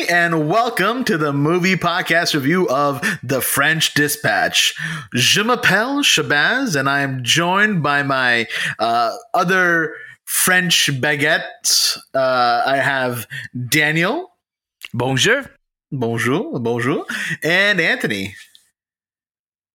everybody, and welcome to the movie podcast review of The French Dispatch. Je m'appelle Shahbaz, and I am joined by my uh, other French baguettes. Uh, I have Daniel. Bonjour. Bonjour. Bonjour. And Anthony.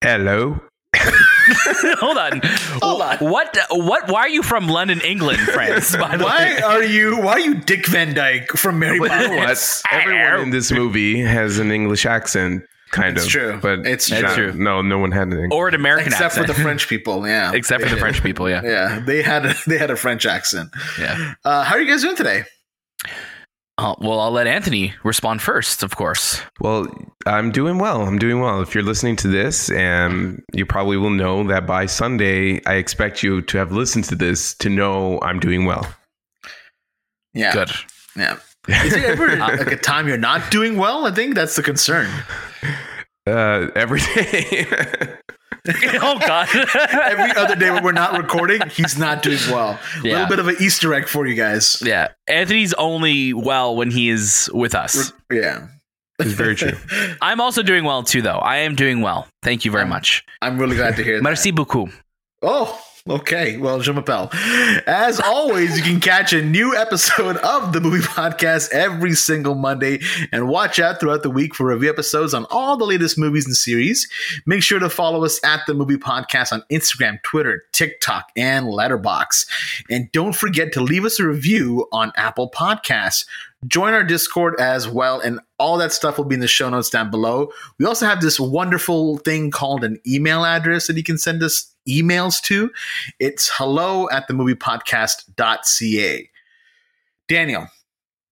Hello. Hold on. Hold on. What? What? Why are you from London, England, France? By the Why way, are you why are you Dick Van Dyke from Mary But you Poppins? Everyone in this movie has an English accent, kind It's of. true. But It's not- true. No, no one had an or an American accent. Except accent, for the French people, yeah. except for the. French people. Yeah. Yeah, they had a, they had a French accent. Yeah. Uh, how are you guys doing today? Uh, well, I'll let Anthony respond first, of course. Well, I'm doing well. I'm doing well. If you're listening to this, and you probably will know that by Sunday, I expect you to have listened to this to know I'm doing well. Yeah, Good. Yeah. Is there ever like a time you're not doing well? I think that's the concern. Uh, every day. oh God. Every other day when we're not recording, he's not doing well. A Yeah. little bit of an Easter egg for you guys. yeah. Anthony's only well when he is with us. Yeah, it's very true. I'm also doing well too, though. I am doing well. Thank you very Um, much. I'm really glad to hear that. Merci beaucoup. Oh, okay. Well, je m'appelle. As always, you can catch a new episode of the movie podcast every single Monday and watch out throughout the week for review episodes on all the latest movies and series. Make sure to follow us at the movie podcast on Instagram, Twitter, TikTok, and Letterboxd. And don't forget to leave us a review on Apple Podcasts. Join our Discord as well, and all that stuff will be in the show notes down below. We also have this wonderful thing called an email address that you can send us emails to. It's hello at the moviepodcast.ca. Daniel,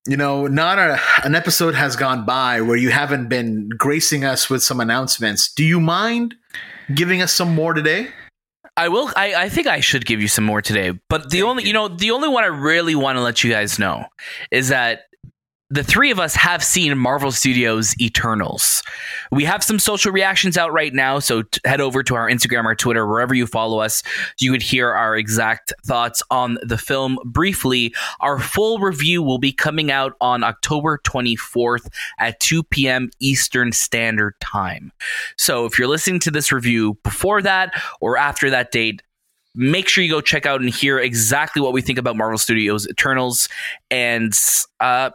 you know, not a, an episode has gone by where you haven't been gracing us with some announcements. Do you mind giving us some more today? I will. I, I think I should give you some more today. But the Thank only, you. you. know, the only one I really want to let you guys know is that the three of us have seen Marvel Studios Eternals. We have some social reactions out right now, so t- head over to our Instagram or Twitter, wherever you follow us. You could hear our exact thoughts on the film briefly. Our full review will be coming out on October 24th at 2 p.m. Eastern Standard Time. So if you're listening to this review before that or after that date, make sure you go check out and hear exactly what we think about Marvel Studios Eternals. And uh,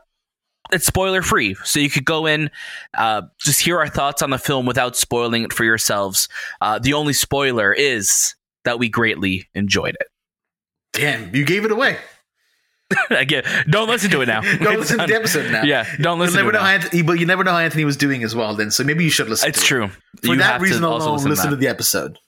it's spoiler free. So you could go in, uh, just hear our thoughts on the film without spoiling it for yourselves. Uh, the only spoiler is that we greatly enjoyed it. Damn, you gave it away. Again, don't listen to it now. Don't It's listen to the episode now. Yeah, don't You'll listen never to it know Anthony, but you never know how Anthony was doing as well. Then, so maybe you should listen. It's to true. It. For You that reason alone, listen, to to the episode.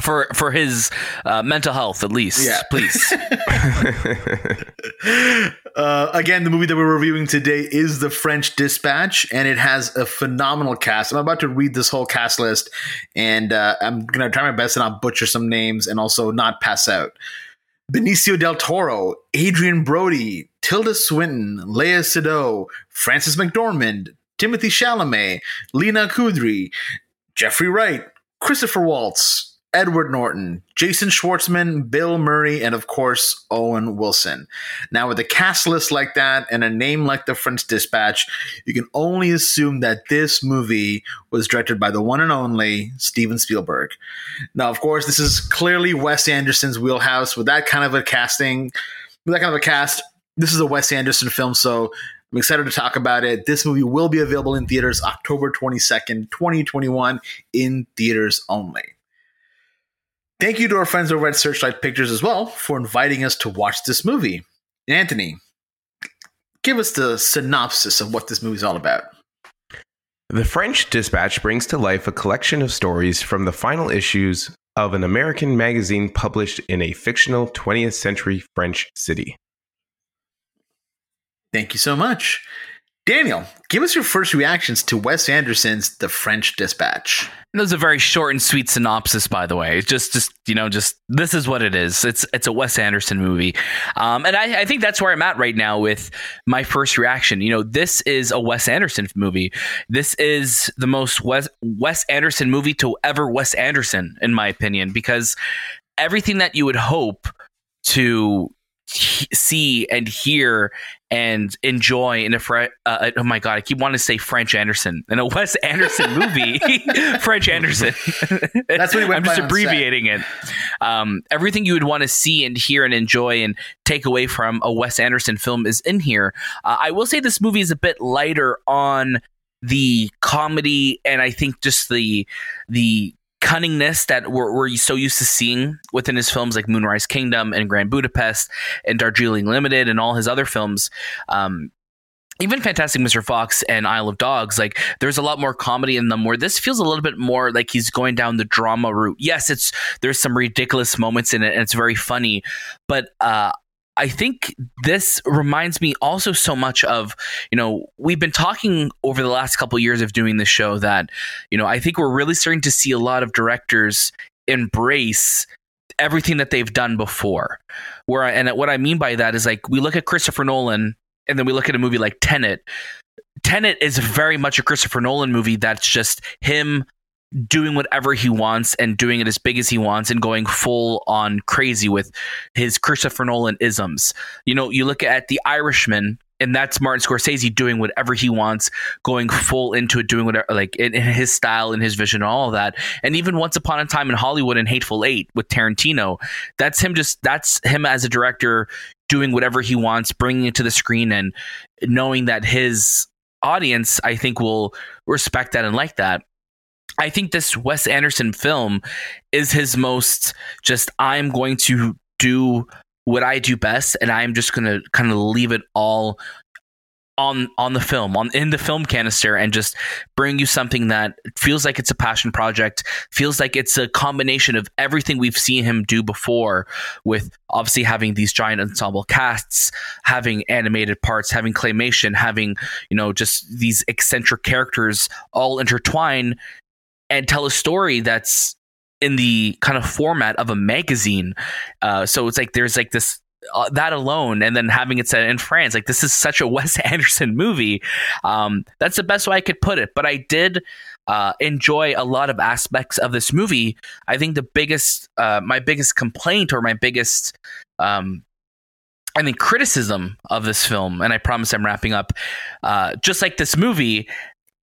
For for his uh, mental health at least. Yeah. please. uh, again, the movie that we're reviewing today is The French Dispatch, and it has a phenomenal cast. I'm about to read this whole cast list, and uh, I'm going to try my best to not butcher some names and also not pass out. Benicio del Toro, Adrien Brody, Tilda Swinton, Léa Seydoux, Frances McDormand, Timothée Chalamet, Lyna Khoudri, Jeffrey Wright, Christopher Waltz, Edward Norton, Jason Schwartzman, Bill Murray, and of course, Owen Wilson. Now, with a cast list like that and a name like The French Dispatch, you can only assume that this movie was directed by the one and only Steven Spielberg. Now, of course, this is clearly Wes Anderson's wheelhouse with that kind of a casting, with that kind of a cast. This is a Wes Anderson film, so I'm excited to talk about it. This movie will be available in theaters October 22nd, 2021, in theaters only. Thank you to our friends over at Searchlight Pictures as well for inviting us to watch this movie. Anthony, give us the synopsis of what this movie is all about. The French Dispatch brings to life a collection of stories from the final issues of an American magazine published in a fictional 20th century French city. Thank you so much. Daniel, give us your first reactions to Wes Anderson's The French Dispatch. That was a very short and sweet synopsis, by the way. It's just, just you know, just this is what it is. It's it's a Wes Anderson movie, um, and I, I think that's where I'm at right now with my first reaction. You know, this is a Wes Anderson movie. This is the most Wes Wes Anderson movie to ever Wes Anderson, in my opinion, because everything that you would hope to see and hear and enjoy in a Fre- uh, oh my god I keep wanting to say French Anderson. In a Wes Anderson movie French Anderson. That's what he went I'm just abbreviating it. Um, everything you would want to see and hear and enjoy and take away from a Wes Anderson film is in here. Uh, I will say this movie is a bit lighter on the comedy and I think just the the cunningness that we're, we're so used to seeing within his films like Moonrise Kingdom and Grand Budapest and Darjeeling Limited and all his other films. Um, even Fantastic Mr. Fox and Isle of Dogs, like there's a lot more comedy in them where this feels a little bit more like he's going down the drama route. Yes, it's there's some ridiculous moments in it and it's very funny, but uh I think this reminds me also so much of, you know, we've been talking over the last couple of years of doing this show that, you know, I think we're really starting to see a lot of directors embrace everything that they've done before. Where and what I mean by that is like we look at Christopher Nolan and then we look at a movie like Tenet. Tenet is very much a Christopher Nolan movie that's just him doing whatever he wants and doing it as big as he wants and going full on crazy with his Christopher Nolan isms. You know, you look at The Irishman and that's Martin Scorsese doing whatever he wants, going full into it, doing whatever, like in, in his style and his vision, and all that. And even Once Upon a Time in Hollywood and Hateful Eight with Tarantino, that's him. Just that's him as a director doing whatever he wants, bringing it to the screen, and knowing that his audience, I think, will respect that and like that. I think this Wes Anderson film is his most just I'm going to do what I do best and I'm just going to kind of leave it all on on the film on in the film canister and just bring you something that feels like it's a passion project feels like it's a combination of everything we've seen him do before with obviously having these giant ensemble casts having animated parts having claymation having you know just these eccentric characters all intertwine and tell a story that's in the kind of format of a magazine. Uh, so it's like there's like this uh, that alone, and then having it set in France. Like this is such a Wes Anderson movie. Um, that's the best way I could put it. But I did. Uh, enjoy a lot of aspects of this movie. I think the biggest, uh, my biggest complaint or my biggest, um, I think criticism of this film, and I promise I'm wrapping up. Uh, just like this movie,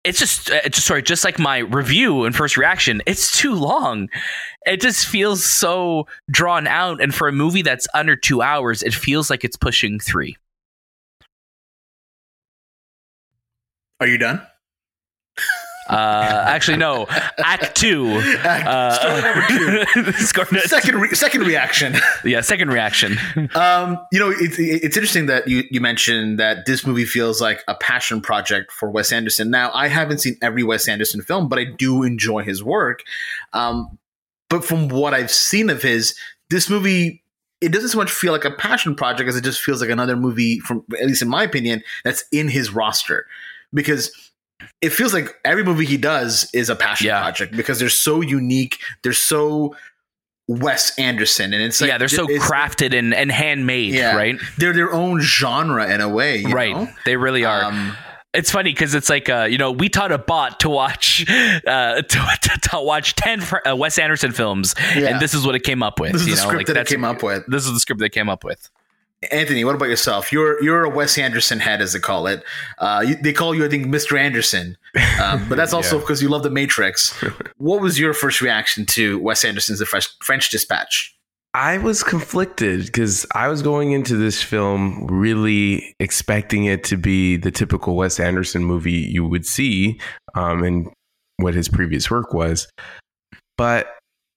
it's just uh, just sorry just like my review and first reaction it's too long it just feels so drawn out and for a movie that's under two hours it feels like it's pushing three Are you done? Uh actually no act two uh, Story number two. Second re- second reaction. yeah second reaction Um, you know, it's it's interesting that you you mentioned that this movie feels like a passion project for Wes Anderson. Now, I haven't seen every Wes Anderson film, but I do enjoy his work. Um, but from what I've seen of his, this movie it doesn't so much feel like a passion project as it just feels like another movie from at least in my opinion that's in his roster because it feels like every movie he does is a passion Yeah. project because they're so unique they're so Wes Anderson and it's like yeah they're so crafted and, and handmade Yeah. right they're their own genre in a way you right know? they really are um, it's funny because it's like uh, you know we taught a bot to watch uh, to, to, to watch 10 fr- uh, wes anderson films Yeah. and this is what it came up with this is you the know? script like, that it came up with this is the script they came up with anthony what about yourself? You're you're a wes anderson head as they call it. Uh, you, they call you i think mr anderson. Um, but that's also Yeah. because you love the matrix. What was your first reaction to wes anderson's the french, french dispatch? I was conflicted because I was going into this film really expecting it to be the typical Wes Anderson movie you would see, um, and what his previous work was. But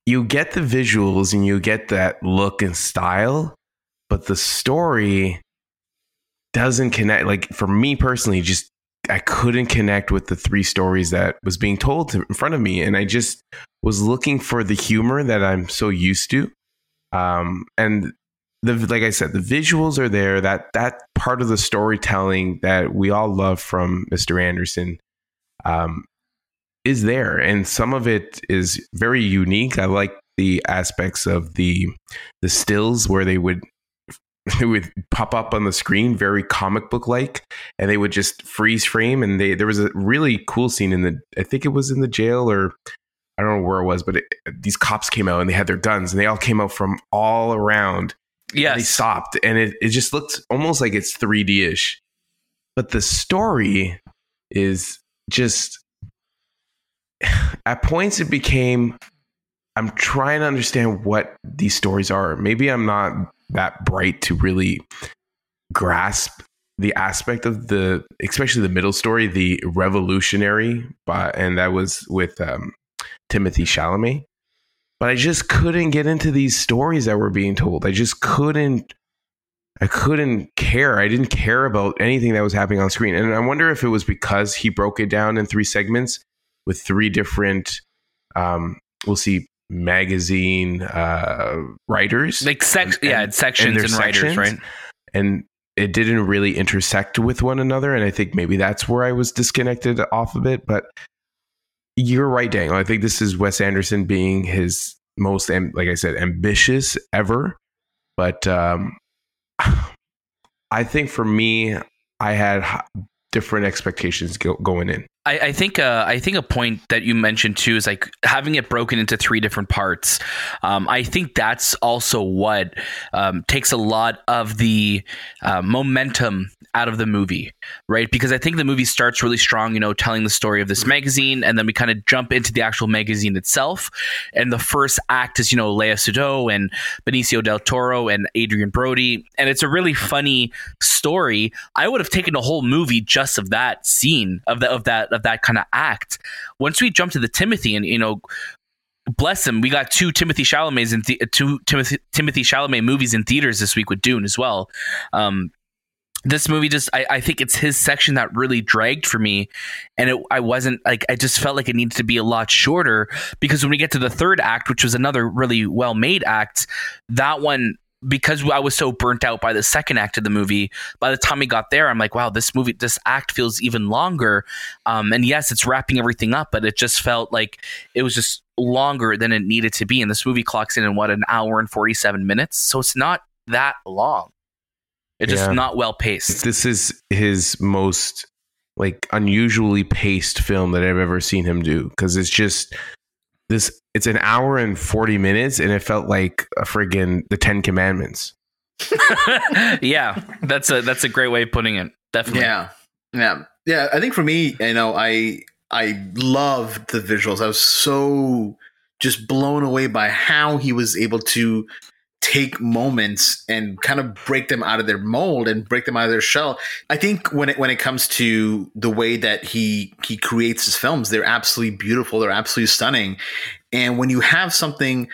you get the visuals and you get that look and style, but the story doesn't connect. Like for me personally, just I couldn't connect with the three stories that was being told to- in front of me, and I just was looking for the humor that I'm so used to um, and the like I said, the visuals are there. That that part of the storytelling that we all love from Mr. Anderson um, is there, and some of it is very unique. I like the aspects of the the stills where they would they would pop up on the screen, very comic book like, and they would just freeze frame. And they there was a really cool scene in the I think it was in the jail or I don't know where it was, but it, these cops came out and they had their guns and they all came out from all around. Yes. And they stopped, and it, it just looked almost like it's 3D ish. But the story is just at points it became I'm trying to understand what these stories are. Maybe I'm not that bright to really grasp the aspect of the especially the middle story, the revolutionary, but and that was with um, Timothée Chalamet. But I just couldn't get into these stories that were being told. I just couldn't I couldn't care. I didn't care about anything that was happening on screen. And I wonder if it was because he broke it down in three segments with three different um, we'll see magazine uh, writers. Like sex, yeah, and- it's sections their and, writers, sections. right? and it didn't really intersect with one another and i think maybe that's where i was disconnected off of it but you're right daniel i think this is wes anderson being his most like i said ambitious ever but um i think for me i had different expectations go- going in I, I think uh, I think a point that you mentioned too is like having it broken into three different parts. Um, I think that's also what um, takes a lot of the uh, momentum out of the movie, right? Because I think the movie starts really strong, you know, telling the story of this magazine, and then we kind of jump into the actual magazine itself. And the first act is you know Léa Seydoux and Benicio del Toro and Adrien Brody, and it's a really funny story. I would have taken a whole movie just of that scene of the, of that of that kind of act. Once we jump to the Timothy and you know bless him, we got two Timothée Chalamet's in the, two Timothy Timothée Chalamet movies in theaters this week with Dune as well. Um, this movie just I, I think it's his section that really dragged for me and it I wasn't like I just felt like it needed to be a lot shorter because when we get to the third act which was another really well made act that one because I was so burnt out by the second act of the movie by the time we got there I'm like wow this movie this act feels even longer. Um, and yes it's wrapping everything up but it just felt like it was just longer than it needed to be. And this movie clocks in in what an hour and 47 minutes? So it's not that long. It's just not well paced. This is his most like unusually paced film that I've ever seen him do because it's just this it's an hour and 40 minutes and it felt like a friggin' the 10 commandments yeah, that's a that's a great way of putting it. Definitely. Yeah, yeah, yeah. I think for me, you know, I I loved the visuals. I was so just blown away by how he was able to take moments and kind of break them out of their mold and break them out of their shell. I think when it when it comes to the way that he he creates his films, they're absolutely beautiful. They're absolutely stunning. And when you have something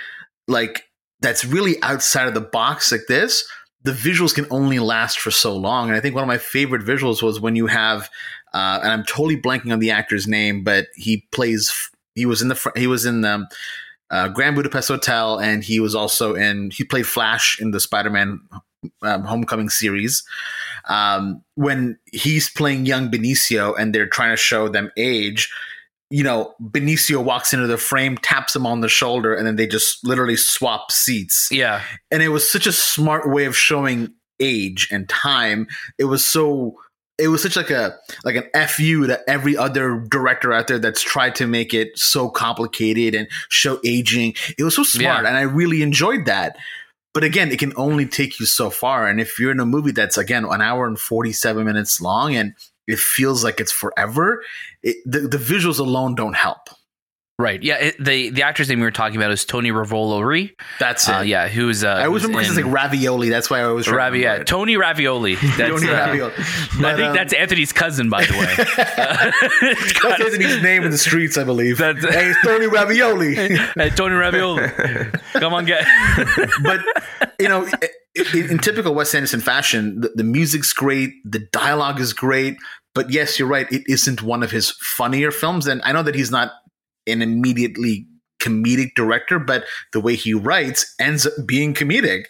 like that's really outside of the box like this, the visuals can only last for so long. And I think one of my favorite visuals was when you have, uh, and I'm totally blanking on the actor's name, but he plays. He was in the he was in the uh, Grand Budapest Hotel, and he was also in. He played Flash in the Spider-Man um, Homecoming series. Um, when he's playing young Benicio, and they're trying to show them age. You know, Benicio walks into the frame, taps him on the shoulder, and then they just literally swap seats Yeah. and it was such a smart way of showing age and time it was so it was such like a like an fu to every other director out there that's tried to make it so complicated and show aging it was so smart Yeah. and i really enjoyed that but again it can only take you so far and if you're in a movie that's again an hour and 47 minutes long and it feels like it's forever it, the, the visuals alone don't help Right. Yeah. It, the the actor's name we were talking about is Tony Revolori. that's it Uh, yeah. Who's uh, i always who's remember it's in- like ravioli that's why i always Ravi, yeah, remember it. Tony Ravioli. That's, Tony uh, Ravioli. I think um, that's Anthony's cousin, by the way. That's Anthony's name in the streets, I believe. That's- hey, it's Tony Ravioli. Hey, Tony Ravioli. Come on, get. but you know, in, in typical Wes Anderson fashion, the, the music's great, the dialogue is great. But yes, you're right; it isn't one of his funnier films. And I know that he's not an immediately comedic director, but the way he writes ends up being comedic.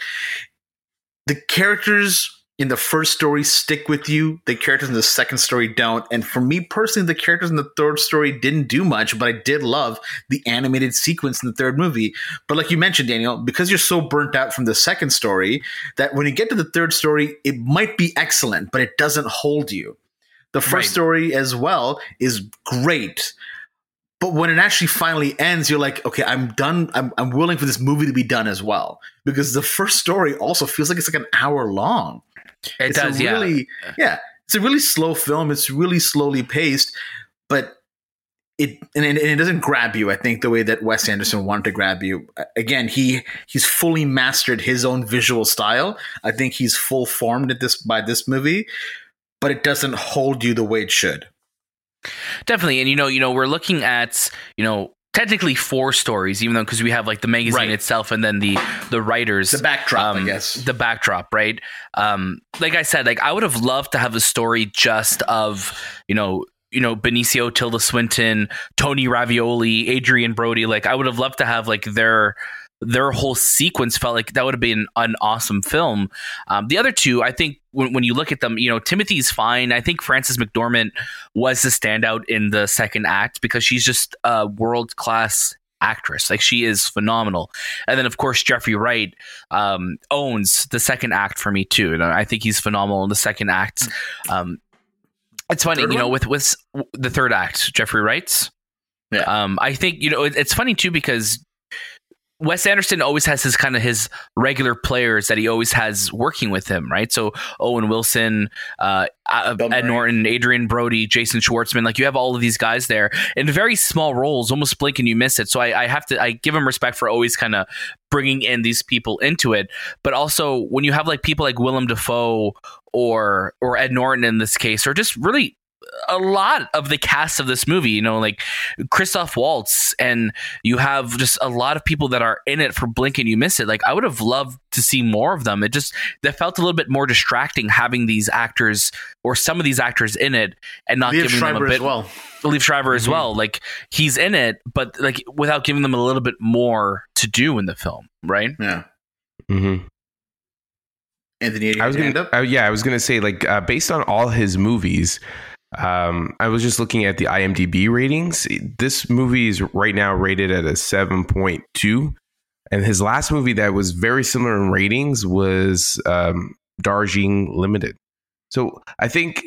The characters in the first story stick with you. The characters in the second story don't. And for me personally, the characters in the third story didn't do much, but I did love the animated sequence in the third movie. But like you mentioned, Daniel, because you're so burnt out from the second story, that when you get to the third story, it might be excellent, but it doesn't hold you. The first Right. story as well is great. But when it actually finally ends, you're like, okay, I'm done. I'm, I'm willing for this movie to be done as well because the first story also feels like it's like an hour long. It it's does, a yeah. really, yeah. It's a really slow film. It's really slowly paced, but it and, it and it doesn't grab you. I think the way that Wes Anderson wanted to grab you. Again, he he's fully mastered his own visual style. I think he's full formed at this by this movie, but it doesn't hold you the way it should. Definitely, and you know, you know, we're looking at you know technically four stories, even though because we have like the magazine Right. itself and then the the writers, The backdrop, I um, guess. the backdrop, right? Um, like I said, like I would have loved to have a story just of you know. You know, Benicio, Tilda Swinton, Tony Ravioli, Adrien Brody. Like, I would have loved to have like their their whole sequence felt like that would have been an awesome film. Um, the other two, I think, when, when you look at them, you know, Timothy's fine. I think Frances McDormand was the standout in the second act because she's just a world class actress. Like she is phenomenal. And then of course Jeffrey Wright um, owns the second act for me too. And I think he's phenomenal in the second act. Um, it's funny, Third you know, one? with with the third act, Jeffrey Wright's. Yeah. Um, I think you know it, it's funny too because Wes Anderson always has his kind of his regular players that he always has working with him, right? So Owen Wilson, uh, uh, Ed Norton, Adrien Brody, Jason Schwartzman, like you have all of these guys there in very small roles, almost blink and you miss it. So I, I have to I give him respect for always kind of bringing in these people into it, but also when you have like people like Willem Dafoe or or Ed Norton in this case, or just really a lot of the cast of this movie, you know, like Christoph Waltz, and you have just a lot of people that are in it for blink and you miss it. Like I would have loved to see more of them. It just that felt a little bit more distracting having these actors or some of these actors in it and not Liev giving them a bit. as well. Liev Schreiber as Mhm. well. Like he's in it, but like without giving them a little bit more to do in the film, right? Yeah. Mm-hmm. Anthony, I was gonna, up. uh, yeah, I was gonna say like uh, based on all his movies, um, I was just looking at the IMDb ratings. This movie is right now rated at a seven point two, and his last movie that was very similar in ratings was um, Darjeeling Limited. So I think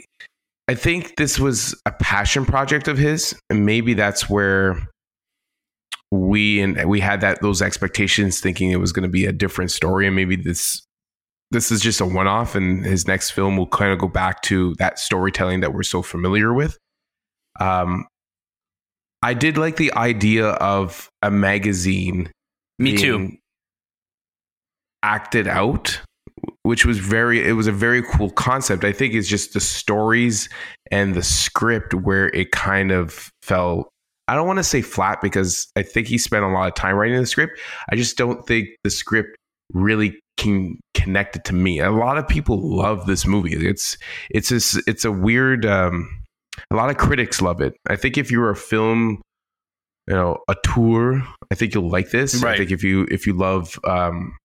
I think this was a passion project of his, and maybe that's where we and we had that those expectations, thinking it was going to be a different story, and maybe this this is just a one off, and his next film will kind of go back to that storytelling that we're so familiar with. Um, I did like the idea of a magazine Me too. acted out which was very it was a very cool concept i think it's just the stories and the script where it kind of fell i don't want to say flat because i think he spent a lot of time writing the script i just don't think the script really can connect it to me. A lot of people love this movie. It's it's a, it's a weird um a lot of critics love it. I think if you're a film you know a tour i think you'll like this. I think if you if you love um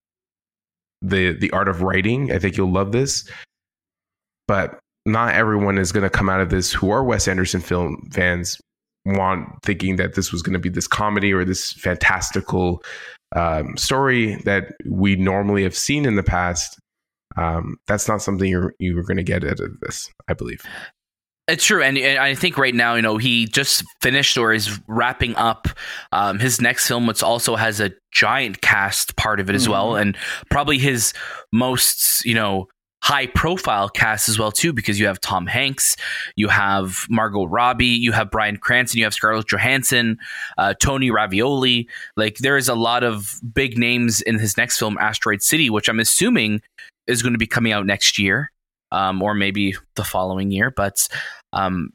the the art of writing i think you'll love this. But not everyone is going to come out of this who are wes anderson film fans want thinking that this was going to be this comedy or this fantastical um, story that we normally have seen in the past um, that's not something you're you're going to get out of this i believe. It's true, and, and I think right now, you know, he just finished or is wrapping up um, his next film, which also has a giant cast part of it as well, and probably his most, you know, high profile cast as well too, because you have Tom Hanks, you have Margot Robbie, you have Bryan Cranston, you have Scarlett Johansson, uh, Tony Ravioli. Like there is a lot of big names in his next film, Asteroid City, which I'm assuming is going to be coming out next year. Um, or maybe the following year, but um,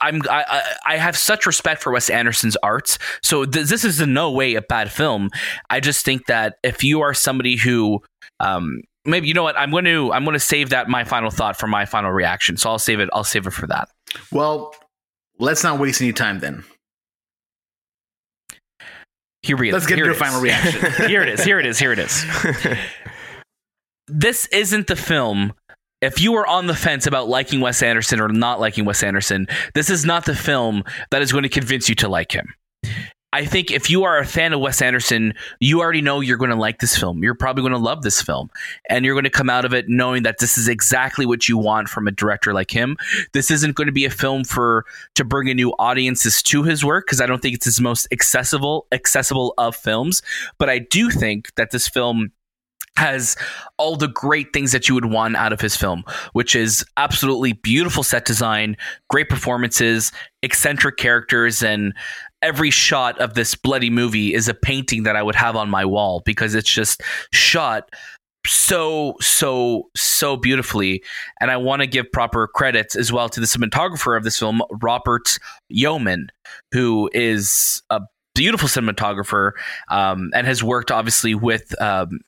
I'm I, I have such respect for Wes Anderson's art. So th- this is in no way a bad film. I just think that if you are somebody who um, maybe you know what I'm going to I'm going to save that my final thought for my final reaction. So I'll save it I'll save it for that. Well, let's not waste any time then. Here we Let's get here into it your final reaction. here it is. Here it is. Here it is. This isn't the film. If you are on the fence about liking Wes Anderson or not liking Wes Anderson, this is not the film that is going to convince you to like him. I think if you are a fan of Wes Anderson, you already know you're going to like this film. You're probably going to love this film. And you're going to come out of it knowing that this is exactly what you want from a director like him. This isn't going to be a film for to bring in new audiences to his work because I don't think it's his most accessible accessible of films, but I do think that this film has all the great things that you would want out of his film, which is absolutely beautiful set design, great performances, eccentric characters, and every shot of this bloody movie is a painting that I would have on my wall because it's just shot so so so beautifully and i want to give proper credits as well to the cinematographer of this film robert yeoman who is a beautiful cinematographer um, and has worked obviously with um,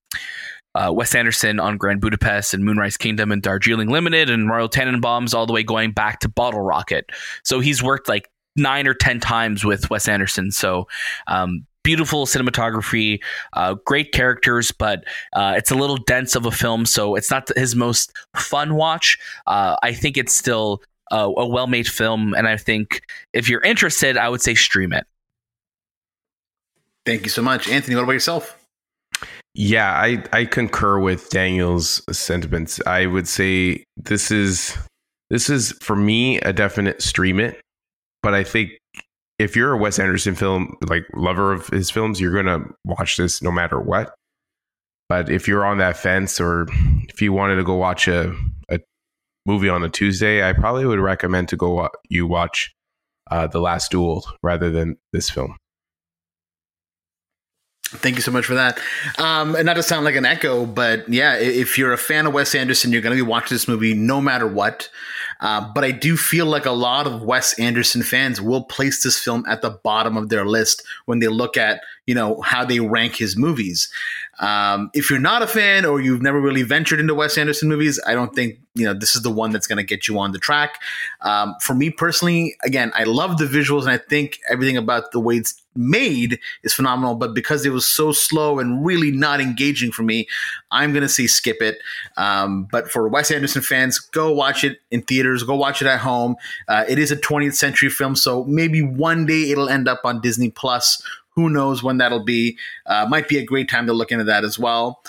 uh, Wes Anderson on Grand Budapest and Moonrise Kingdom and Darjeeling Limited and Royal Tenenbaums all the way going back to Bottle Rocket. So he's worked like nine or ten times with Wes Anderson. So um, beautiful cinematography, uh, great characters, but uh, it's a little dense of a film, so it's not his most fun watch. Uh, I think it's still a, a well made film, and I think if you're interested, I would say stream it. Thank you so much, Anthony. What about yourself? Yeah, I, I concur with Daniel's sentiments. I would say this is this is for me a definite stream it, but I think if you're a Wes Anderson film like lover of his films, you're gonna watch this no matter what. But if you're on that fence, or if you wanted to go watch a, a movie on a Tuesday, I probably would recommend to go you watch uh, The Last Duel rather than this film. Thank you so much for that. Um, and not to sound like an echo, but yeah, if you're a fan of Wes Anderson, you're going to be watching this movie no matter what. Uh, but I do feel like a lot of Wes Anderson fans will place this film at the bottom of their list when they look at you know how they rank his movies. Um, if you're not a fan or you've never really ventured into Wes Anderson movies, I don't think you know this is the one that's going to get you on the track. Um, for me personally, again, I love the visuals and I think everything about the way it's made is phenomenal. But because it was so slow and really not engaging for me, I'm going to say skip it. Um, but for Wes Anderson fans, go watch it in theaters. Go watch it at home. Uh, it is a 20th century film, so maybe one day it'll end up on Disney Plus who knows when that'll be? Uh, might be a great time to look into that as well.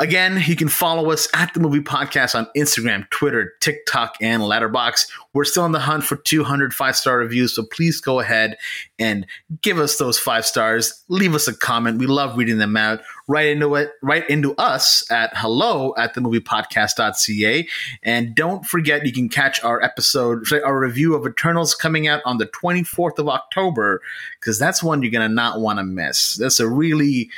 Again, you can follow us at the Movie Podcast on Instagram, Twitter, TikTok, and Letterboxd. We're still on the hunt for 200 five star reviews, so please go ahead and give us those five stars. Leave us a comment. We love reading them out. Right into it, right into us at hello at the movie podcast.ca. And don't forget, you can catch our episode, our review of Eternals coming out on the 24th of October, because that's one you're going to not want to miss. That's a really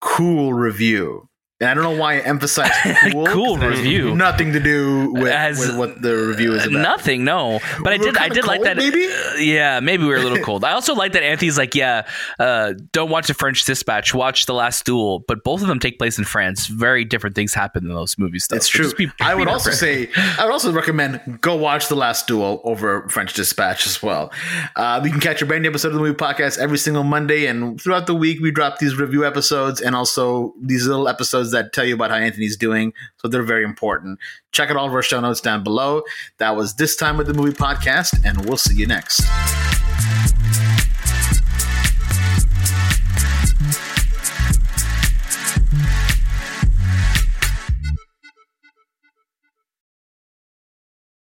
cool review. And I don't know why I emphasize cool. cool review. Nothing to do with, As, with, what the review is about. Nothing, no. But I did, I did cold, like that. Maybe, uh, yeah, maybe we were a little cold. I also like that Anthony's like, yeah, uh, don't watch the French Dispatch, watch The Last Duel. But both of them take place in France. Very different things happen in those movies. Though. It's true. Be, I would also say, I would also recommend go watch The Last Duel over French Dispatch as well. Uh, you can catch a brand new episode of the movie podcast every single Monday, and throughout the week we drop these review episodes and also these little that tell you about how Anthony's doing. So they're very important. Check out all of our show notes down below. That was This Time with the Movie Podcast, and we'll see you next.